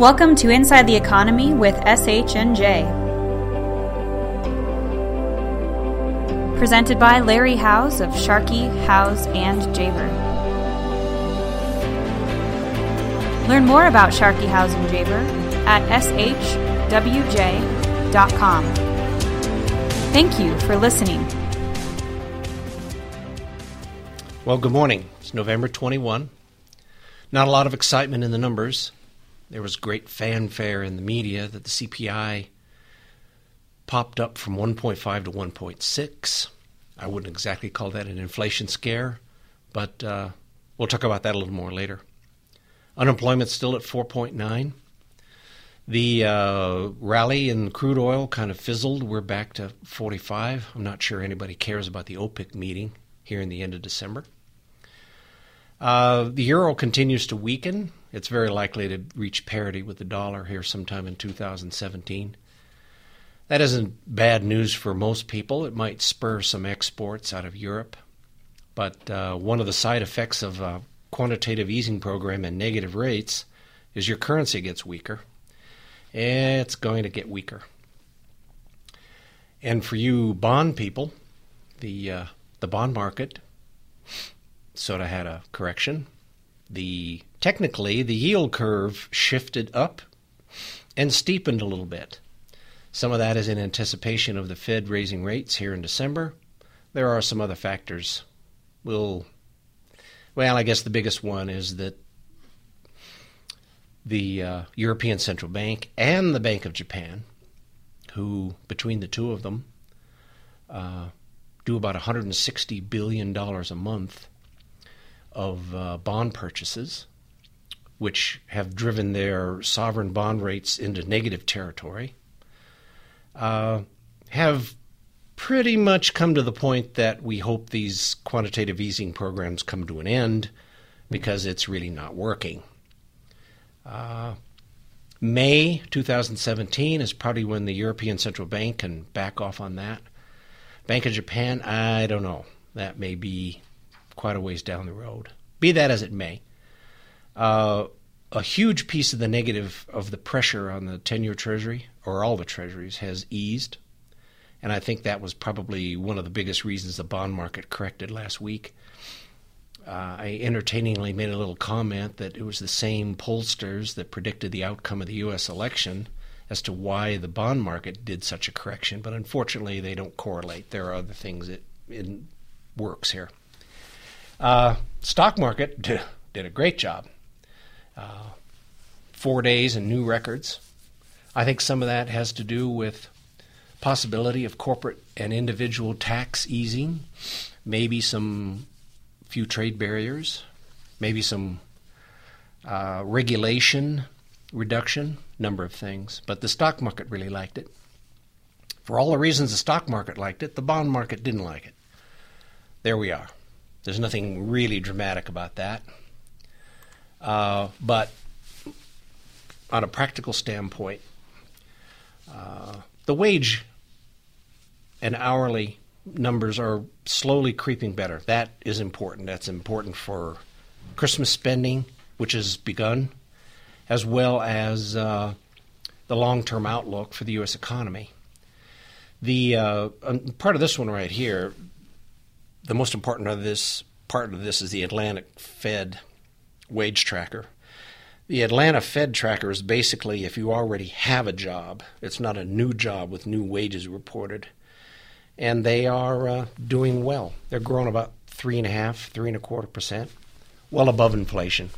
Welcome to Inside the Economy with SH&J. Presented by Larry Howes of Sharkey, Howes, and Javer. Learn more about Sharkey, Howes, and Javer at shwj.com. Thank you for listening. Well, good morning. It's November 21. Not a lot of excitement in the numbers. There was great fanfare in the media that the CPI popped up from 1.5 to 1.6. I wouldn't exactly call that an inflation scare, but uh, we'll talk about that a little more later. Unemployment's still at 4.9. The uh, rally in crude oil kind of fizzled. We're back to 45. I'm not sure anybody cares about the OPEC meeting here in the end of December. Uh, the euro continues to weaken. It's very likely to reach parity with the dollar here sometime in 2017. That isn't bad news for most people. It might spur some exports out of Europe. But uh, one of the side effects of a quantitative easing program and negative rates is your currency gets weaker. It's going to get weaker. And for you bond people, the uh, the bond market sort of had a correction. The technically the yield curve shifted up and steepened a little bit. Some of that is in anticipation of the Fed raising rates here in December. There are some other factors. We'll well, I guess the biggest one is that the uh, European Central Bank and the Bank of Japan, who between the two of them uh, do about 160 billion dollars a month of uh, bond purchases, which have driven their sovereign bond rates into negative territory, uh, have pretty much come to the point that we hope these quantitative easing programs come to an end because it's really not working. Uh, May 2017 is probably when the European Central Bank can back off on that. Bank of Japan, I don't know. That may be quite a ways down the road. Be that as it may, uh, a huge piece of the negative of the pressure on the 10 year Treasury, or all the Treasuries, has eased. And I think that was probably one of the biggest reasons the bond market corrected last week. Uh, I entertainingly made a little comment that it was the same pollsters that predicted the outcome of the U.S. election as to why the bond market did such a correction, but unfortunately they don't correlate. There are other things that in works here. Uh, stock market did, did a great job. Uh, four days and new records. I think some of that has to do with possibility of corporate and individual tax easing, maybe some few trade barriers, maybe some uh, regulation reduction, number of things. But the stock market really liked it. For all the reasons the stock market liked it, the bond market didn't like it. There we are. There's nothing really dramatic about that. Uh, but on a practical standpoint, uh, the wage and hourly numbers are slowly creeping better. That is important. That's important for Christmas spending, which has begun, as well as uh, the long term outlook for the U.S. economy. The uh, part of this one right here, the most important of this part of this is the Atlanta Fed wage tracker. The Atlanta Fed tracker is basically if you already have a job, it's not a new job with new wages reported. And they are uh, doing well. They're growing about three and a half, three and a quarter percent, well above inflation.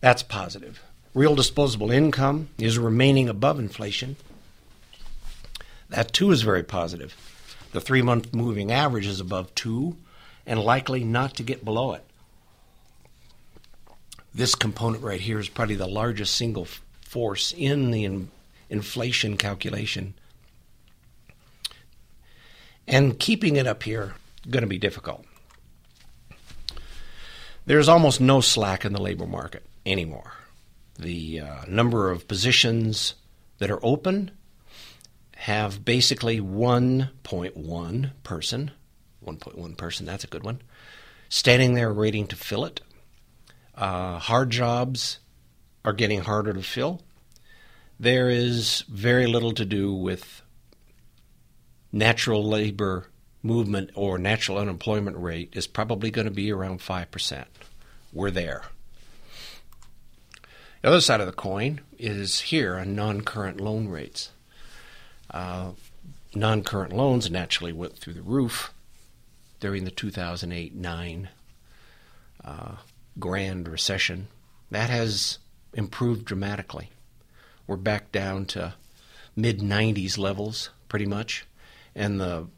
That's positive. Real disposable income is remaining above inflation. That too is very positive. The three month moving average is above two and likely not to get below it. This component right here is probably the largest single force in the in- inflation calculation. And keeping it up here going to be difficult. There's almost no slack in the labor market anymore. The uh, number of positions that are open have basically 1.1 person 1.1 person. That's a good one. Standing there waiting to fill it. Uh, hard jobs are getting harder to fill. There is very little to do with natural labor movement or natural unemployment rate is probably going to be around 5%. We're there. The other side of the coin is here on non current loan rates. Uh, non current loans naturally went through the roof during the 2008 9 uh, grand recession. That has improved dramatically. We're back down to mid 90s levels, pretty much. And the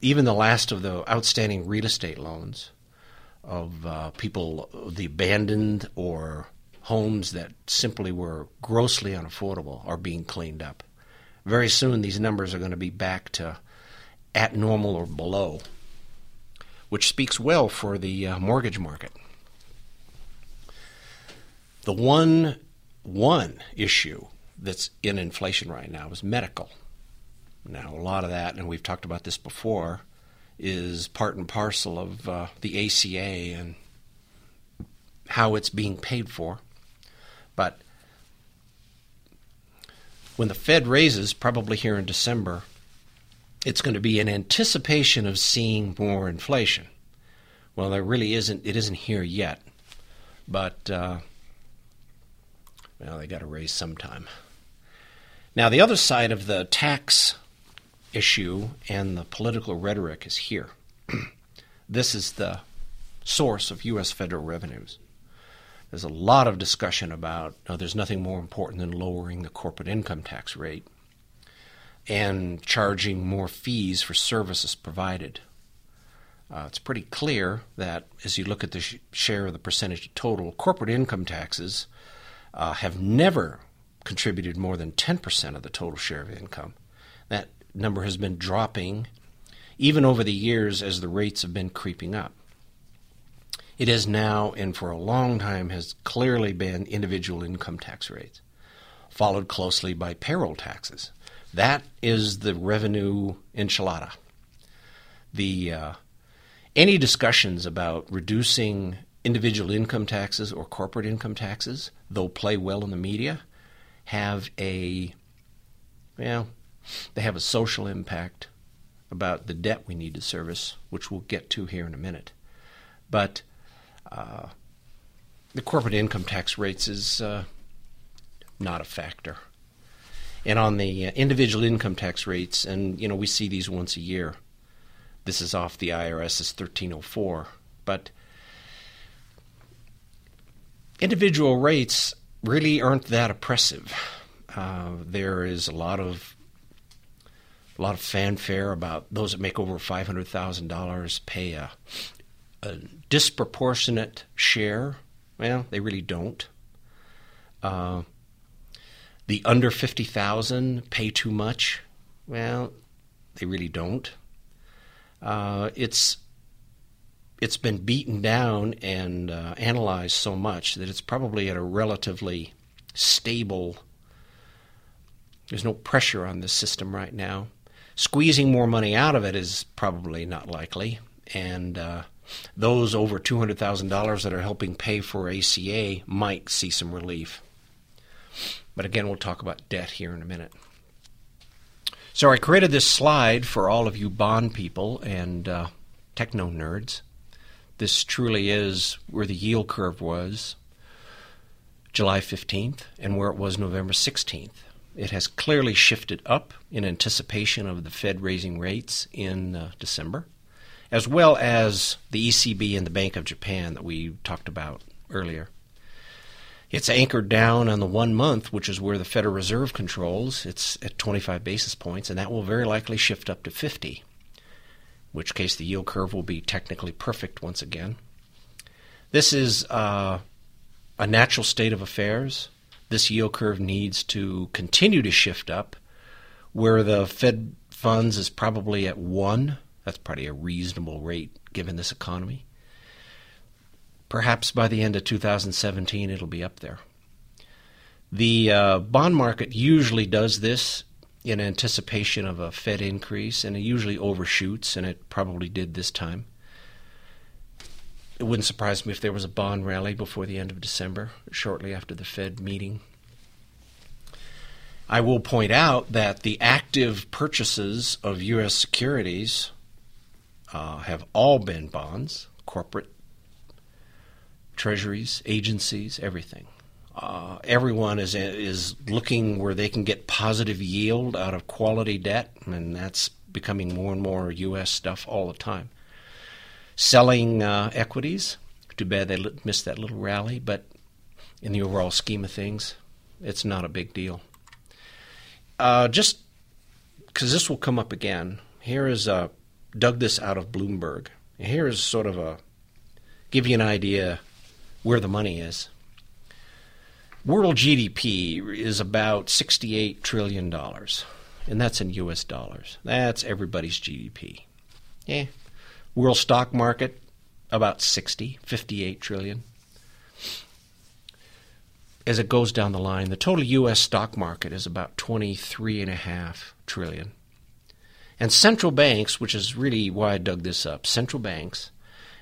even the last of the outstanding real estate loans of uh, people, the abandoned or homes that simply were grossly unaffordable, are being cleaned up. Very soon, these numbers are going to be back to at normal or below, which speaks well for the uh, mortgage market. The one one issue that's in inflation right now is medical. Now, a lot of that, and we've talked about this before, is part and parcel of uh, the ACA and how it's being paid for. But when the Fed raises, probably here in December, it's going to be in anticipation of seeing more inflation. Well, there really isn't. It isn't here yet, but uh, well, they got to raise sometime. Now, the other side of the tax issue and the political rhetoric is here. this is the source of U.S. federal revenues. There's a lot of discussion about oh, there's nothing more important than lowering the corporate income tax rate and charging more fees for services provided. Uh, it's pretty clear that as you look at the sh- share of the percentage of total, corporate income taxes uh, have never contributed more than 10% of the total share of income. That number has been dropping even over the years as the rates have been creeping up. It is now, and for a long time, has clearly been individual income tax rates, followed closely by payroll taxes. That is the revenue enchilada. The uh, any discussions about reducing individual income taxes or corporate income taxes, though play well in the media, have a well, they have a social impact about the debt we need to service, which we'll get to here in a minute. But uh, the corporate income tax rates is uh, not a factor. And on the uh, individual income tax rates, and you know we see these once a year. This is off the IRS's 1304, but individual rates really aren't that oppressive. Uh, there is a lot of a lot of fanfare about those that make over five hundred thousand dollars pay a, a, disproportionate share. Well, they really don't. Uh, the under fifty thousand pay too much. Well, they really don't. Uh, it's it's been beaten down and uh, analyzed so much that it's probably at a relatively stable. There's no pressure on this system right now. Squeezing more money out of it is probably not likely, and uh, those over $200,000 that are helping pay for ACA might see some relief. But again, we'll talk about debt here in a minute. So I created this slide for all of you bond people and uh, techno nerds. This truly is where the yield curve was July 15th and where it was November 16th. It has clearly shifted up in anticipation of the Fed raising rates in uh, December, as well as the ECB and the Bank of Japan that we talked about earlier. It's anchored down on the one month, which is where the Federal Reserve controls. It's at 25 basis points, and that will very likely shift up to 50, in which case the yield curve will be technically perfect once again. This is uh, a natural state of affairs this yield curve needs to continue to shift up, where the Fed funds is probably at one. That's probably a reasonable rate given this economy. Perhaps by the end of 2017, it'll be up there. The uh, bond market usually does this in anticipation of a Fed increase, and it usually overshoots, and it probably did this time. it wouldn't surprise me if there was a bond rally before the end of December, shortly after the Fed meeting. I will point out that the active purchases of U.S. securities uh, have all been bonds, corporate treasuries, agencies, everything. Uh, everyone is is looking where they can get positive yield out of quality debt, and that's becoming more and more U.S. stuff all the time. Selling uh, equities, too bad they missed that little rally, but in the overall scheme of things, it's not a big deal. Uh, just because this will come up again, here is a dug this out of Bloomberg. Here is sort of a give you an idea where the money is. World GDP is about $68 trillion, and that's in US dollars. That's everybody's GDP. Yeah. World stock market, about 60, 58 trillion. As it goes down the line, the total US stock market is about 23.5 trillion. And central banks, which is really why I dug this up, central banks,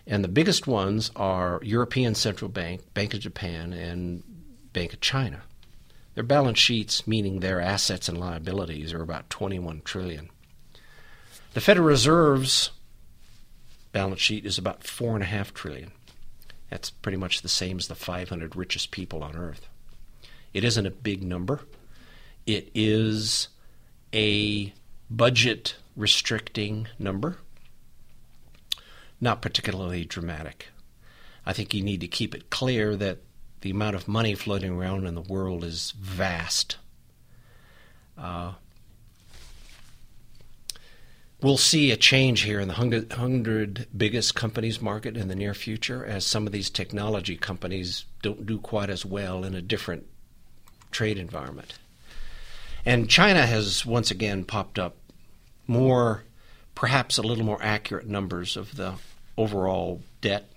and the biggest ones are European Central Bank, Bank of Japan, and Bank of China. Their balance sheets, meaning their assets and liabilities, are about 21 trillion. The Federal Reserve's balance sheet is about four and a half trillion. That's pretty much the same as the 500 richest people on Earth. It isn't a big number. It is a budget restricting number. Not particularly dramatic. I think you need to keep it clear that the amount of money floating around in the world is vast. Uh, we'll see a change here in the 100, 100 biggest companies market in the near future as some of these technology companies don't do quite as well in a different trade environment. And China has once again popped up more, perhaps a little more accurate numbers of the overall debt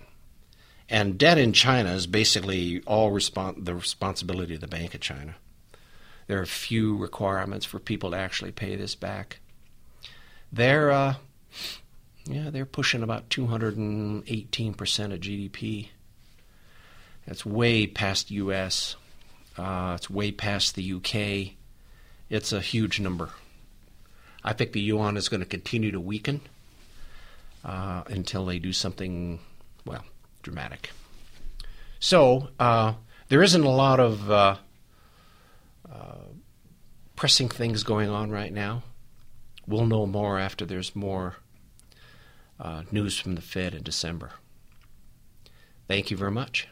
and debt in China is basically all the responsibility of the Bank of China. There are few requirements for people to actually pay this back. They're, uh, yeah, they're pushing about 218% of GDP. That's way past U.S. Uh, it's way past the U.K. It's a huge number. I think the yuan is going to continue to weaken uh, until they do something, well, dramatic. So uh, there isn't a lot of uh, uh, pressing things going on right now. We'll know more after there's more uh, news from the Fed in December. Thank you very much.